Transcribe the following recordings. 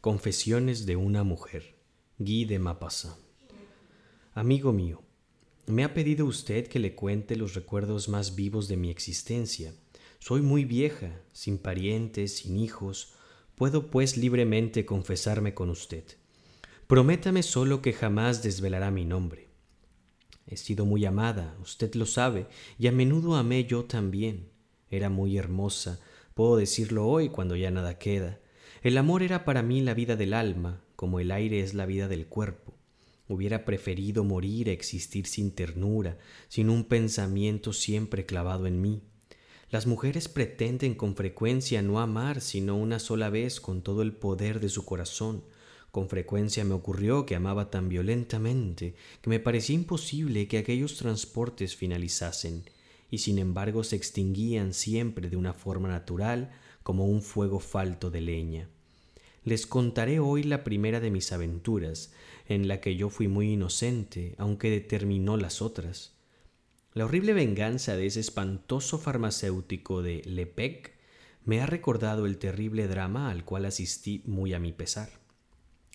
Confesiones de una mujer. Guy de Maupassant. Amigo mío, me ha pedido usted que le cuente los recuerdos más vivos de mi existencia. Soy muy vieja, sin parientes, sin hijos. Puedo pues libremente confesarme con usted. Prométame solo que jamás desvelará mi nombre. He sido muy amada, usted lo sabe, y a menudo amé yo también. Era muy hermosa, puedo decirlo hoy cuando ya nada queda. El amor era para mí la vida del alma, como el aire es la vida del cuerpo. Hubiera preferido morir a existir sin ternura, sin un pensamiento siempre clavado en mí. Las mujeres pretenden con frecuencia no amar sino una sola vez con todo el poder de su corazón. Con frecuencia me ocurrió que amaba tan violentamente que me parecía imposible que aquellos transportes finalizasen y sin embargo se extinguían siempre de una forma natural como un fuego falto de leña. Les contaré hoy la primera de mis aventuras, en la que yo fui muy inocente, aunque determinó las otras. La horrible venganza de ese espantoso farmacéutico de Lepec me ha recordado el terrible drama al cual asistí muy a mi pesar.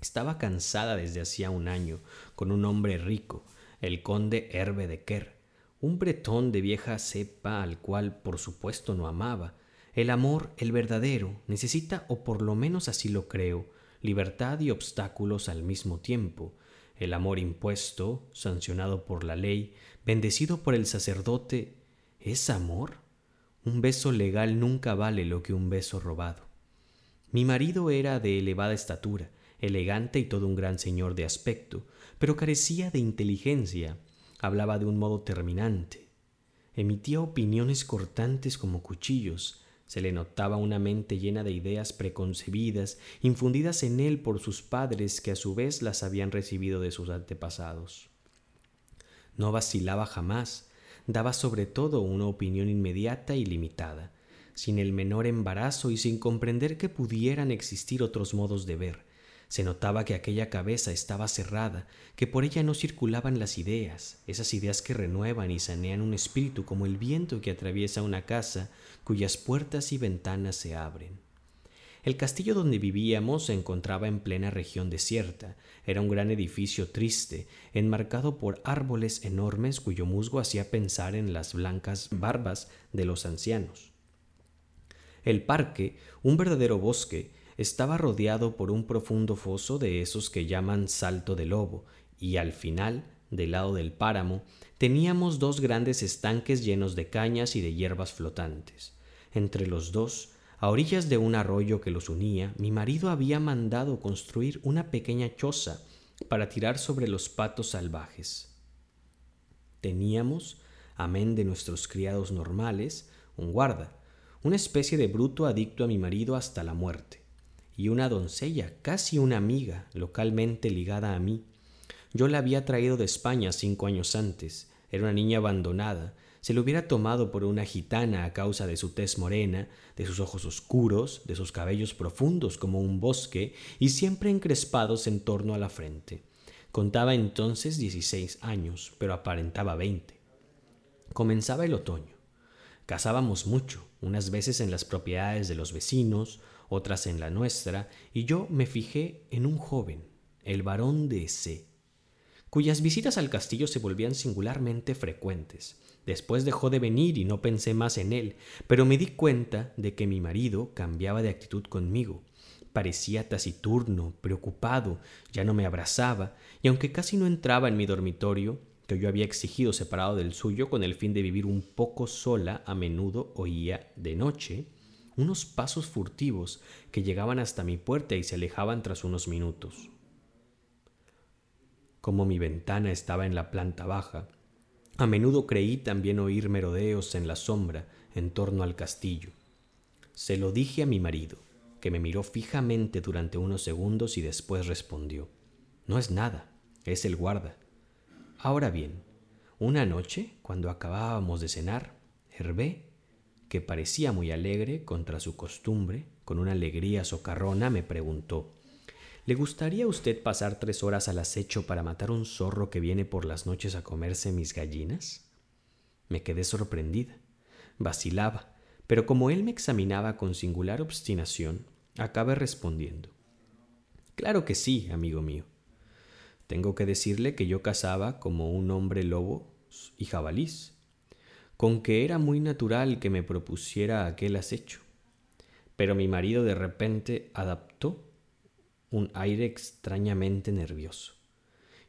Estaba cansada desde hacía un año con un hombre rico, el conde Herbe de Kerr, un bretón de vieja cepa al cual por supuesto no amaba. El amor, el verdadero, necesita, o por lo menos así lo creo, libertad y obstáculos al mismo tiempo. El amor impuesto, sancionado por la ley, bendecido por el sacerdote, ¿es amor? Un beso legal nunca vale lo que un beso robado. Mi marido era de elevada estatura, elegante y todo un gran señor de aspecto, pero carecía de inteligencia, hablaba de un modo terminante, emitía opiniones cortantes como cuchillos, se le notaba una mente llena de ideas preconcebidas, infundidas en él por sus padres que a su vez las habían recibido de sus antepasados. No vacilaba jamás, daba sobre todo una opinión inmediata y limitada, sin el menor embarazo y sin comprender que pudieran existir otros modos de ver, se notaba que aquella cabeza estaba cerrada, que por ella no circulaban las ideas, esas ideas que renuevan y sanean un espíritu como el viento que atraviesa una casa cuyas puertas y ventanas se abren. El castillo donde vivíamos se encontraba en plena región desierta. Era un gran edificio triste, enmarcado por árboles enormes cuyo musgo hacía pensar en las blancas barbas de los ancianos. El parque, un verdadero bosque, estaba rodeado por un profundo foso de esos que llaman Salto de Lobo, y al final, del lado del páramo, teníamos dos grandes estanques llenos de cañas y de hierbas flotantes. Entre los dos, a orillas de un arroyo que los unía, mi marido había mandado construir una pequeña choza para tirar sobre los patos salvajes. Teníamos, amén de nuestros criados normales, un guarda, una especie de bruto adicto a mi marido hasta la muerte y una doncella, casi una amiga, localmente ligada a mí. Yo la había traído de España cinco años antes. Era una niña abandonada. Se le hubiera tomado por una gitana a causa de su tez morena, de sus ojos oscuros, de sus cabellos profundos como un bosque y siempre encrespados en torno a la frente. Contaba entonces dieciséis años, pero aparentaba veinte. Comenzaba el otoño. Cazábamos mucho, unas veces en las propiedades de los vecinos, otras en la nuestra, y yo me fijé en un joven, el barón de C., cuyas visitas al castillo se volvían singularmente frecuentes. Después dejó de venir y no pensé más en él, pero me di cuenta de que mi marido cambiaba de actitud conmigo. Parecía taciturno, preocupado, ya no me abrazaba, y aunque casi no entraba en mi dormitorio, que yo había exigido separado del suyo con el fin de vivir un poco sola, a menudo oía de noche unos pasos furtivos que llegaban hasta mi puerta y se alejaban tras unos minutos. Como mi ventana estaba en la planta baja, a menudo creí también oír merodeos en la sombra en torno al castillo. Se lo dije a mi marido, que me miró fijamente durante unos segundos y después respondió No es nada, es el guarda. Ahora bien, una noche, cuando acabábamos de cenar, Hervé que parecía muy alegre contra su costumbre, con una alegría socarrona, me preguntó ¿Le gustaría a usted pasar tres horas al acecho para matar un zorro que viene por las noches a comerse mis gallinas? Me quedé sorprendida. Vacilaba, pero como él me examinaba con singular obstinación, acabé respondiendo Claro que sí, amigo mío. Tengo que decirle que yo cazaba como un hombre lobo y jabalís, con que era muy natural que me propusiera aquel acecho. Pero mi marido de repente adaptó un aire extrañamente nervioso.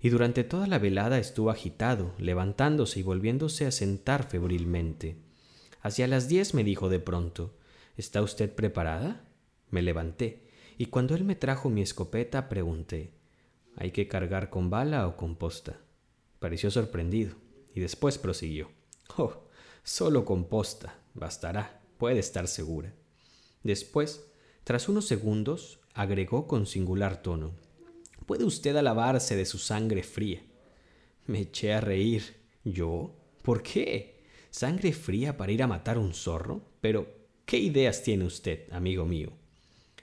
Y durante toda la velada estuvo agitado, levantándose y volviéndose a sentar febrilmente. Hacia las diez me dijo de pronto ¿Está usted preparada? Me levanté, y cuando él me trajo mi escopeta pregunté ¿Hay que cargar con bala o con posta? Pareció sorprendido, y después prosiguió Oh, solo con posta, bastará, puede estar segura. Después, tras unos segundos, agregó con singular tono Puede usted alabarse de su sangre fría. Me eché a reír. ¿Yo? ¿Por qué? ¿Sangre fría para ir a matar un zorro? Pero, ¿qué ideas tiene usted, amigo mío?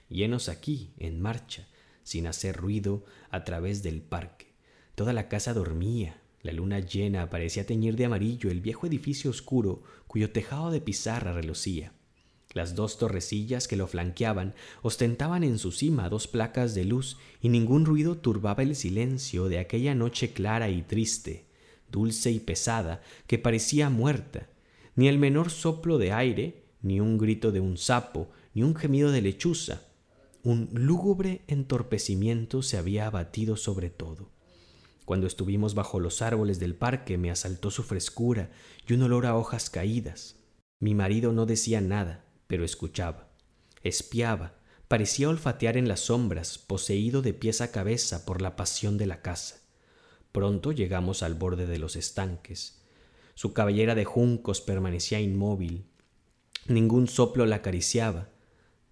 Llenos aquí, en marcha, sin hacer ruido, a través del parque. Toda la casa dormía. La luna llena parecía teñir de amarillo el viejo edificio oscuro cuyo tejado de pizarra relucía. Las dos torrecillas que lo flanqueaban ostentaban en su cima dos placas de luz y ningún ruido turbaba el silencio de aquella noche clara y triste, dulce y pesada, que parecía muerta. Ni el menor soplo de aire, ni un grito de un sapo, ni un gemido de lechuza. Un lúgubre entorpecimiento se había abatido sobre todo. Cuando estuvimos bajo los árboles del parque me asaltó su frescura y un olor a hojas caídas. Mi marido no decía nada, pero escuchaba, espiaba, parecía olfatear en las sombras, poseído de pies a cabeza por la pasión de la casa. Pronto llegamos al borde de los estanques. Su cabellera de juncos permanecía inmóvil. Ningún soplo la acariciaba,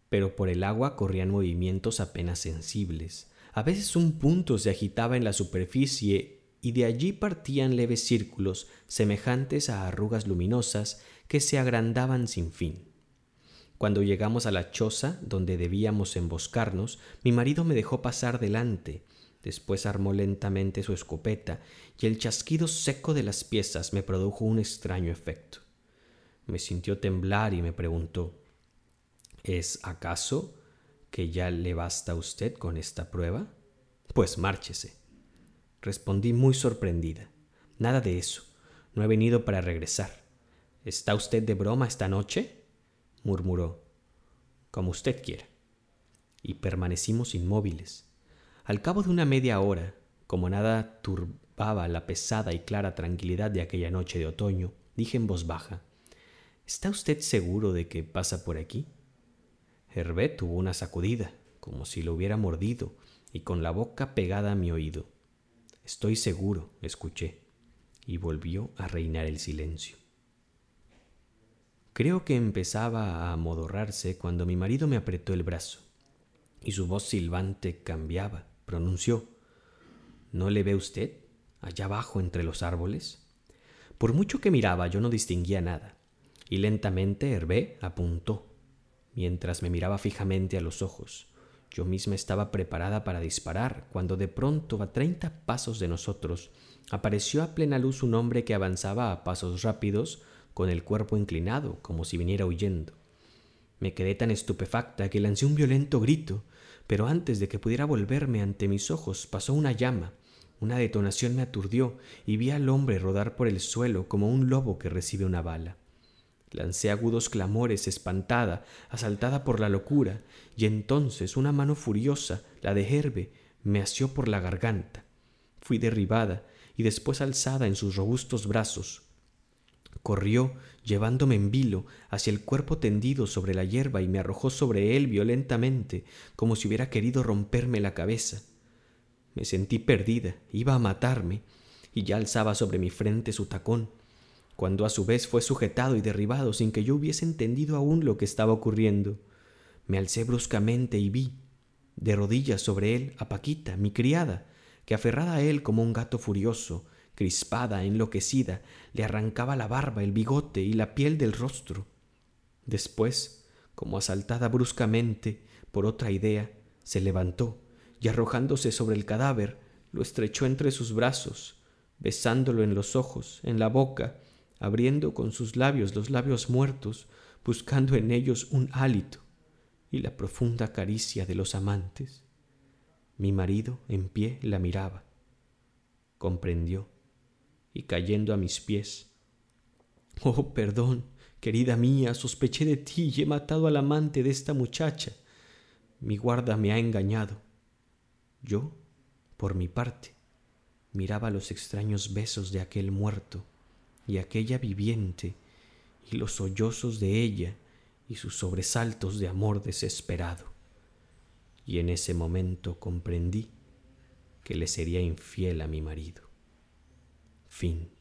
pero por el agua corrían movimientos apenas sensibles. A veces un punto se agitaba en la superficie y de allí partían leves círculos semejantes a arrugas luminosas que se agrandaban sin fin. Cuando llegamos a la choza donde debíamos emboscarnos, mi marido me dejó pasar delante. Después armó lentamente su escopeta y el chasquido seco de las piezas me produjo un extraño efecto. Me sintió temblar y me preguntó ¿Es acaso que ya le basta a usted con esta prueba? Pues márchese. Respondí muy sorprendida. Nada de eso. No he venido para regresar. ¿Está usted de broma esta noche? murmuró, como usted quiera. Y permanecimos inmóviles. Al cabo de una media hora, como nada turbaba la pesada y clara tranquilidad de aquella noche de otoño, dije en voz baja, ¿Está usted seguro de que pasa por aquí? Herbé tuvo una sacudida, como si lo hubiera mordido, y con la boca pegada a mi oído. Estoy seguro, escuché, y volvió a reinar el silencio. Creo que empezaba a amodorrarse cuando mi marido me apretó el brazo, y su voz silbante cambiaba. Pronunció ¿No le ve usted allá abajo entre los árboles? Por mucho que miraba yo no distinguía nada, y lentamente Hervé apuntó, mientras me miraba fijamente a los ojos. Yo misma estaba preparada para disparar, cuando de pronto, a treinta pasos de nosotros, apareció a plena luz un hombre que avanzaba a pasos rápidos con el cuerpo inclinado, como si viniera huyendo. Me quedé tan estupefacta que lancé un violento grito, pero antes de que pudiera volverme ante mis ojos pasó una llama. Una detonación me aturdió y vi al hombre rodar por el suelo como un lobo que recibe una bala. Lancé agudos clamores, espantada, asaltada por la locura, y entonces una mano furiosa, la de Herbe, me asió por la garganta. Fui derribada y después alzada en sus robustos brazos. Corrió, llevándome en vilo, hacia el cuerpo tendido sobre la hierba y me arrojó sobre él violentamente, como si hubiera querido romperme la cabeza. Me sentí perdida, iba a matarme, y ya alzaba sobre mi frente su tacón, cuando a su vez fue sujetado y derribado sin que yo hubiese entendido aún lo que estaba ocurriendo. Me alcé bruscamente y vi, de rodillas sobre él, a Paquita, mi criada, que aferrada a él como un gato furioso, crispada, enloquecida, le arrancaba la barba, el bigote y la piel del rostro. Después, como asaltada bruscamente por otra idea, se levantó y arrojándose sobre el cadáver, lo estrechó entre sus brazos, besándolo en los ojos, en la boca, abriendo con sus labios los labios muertos, buscando en ellos un hálito y la profunda caricia de los amantes. Mi marido en pie la miraba. Comprendió y cayendo a mis pies, Oh, perdón, querida mía, sospeché de ti y he matado al amante de esta muchacha. Mi guarda me ha engañado. Yo, por mi parte, miraba los extraños besos de aquel muerto y aquella viviente y los sollozos de ella y sus sobresaltos de amor desesperado. Y en ese momento comprendí que le sería infiel a mi marido. Fin.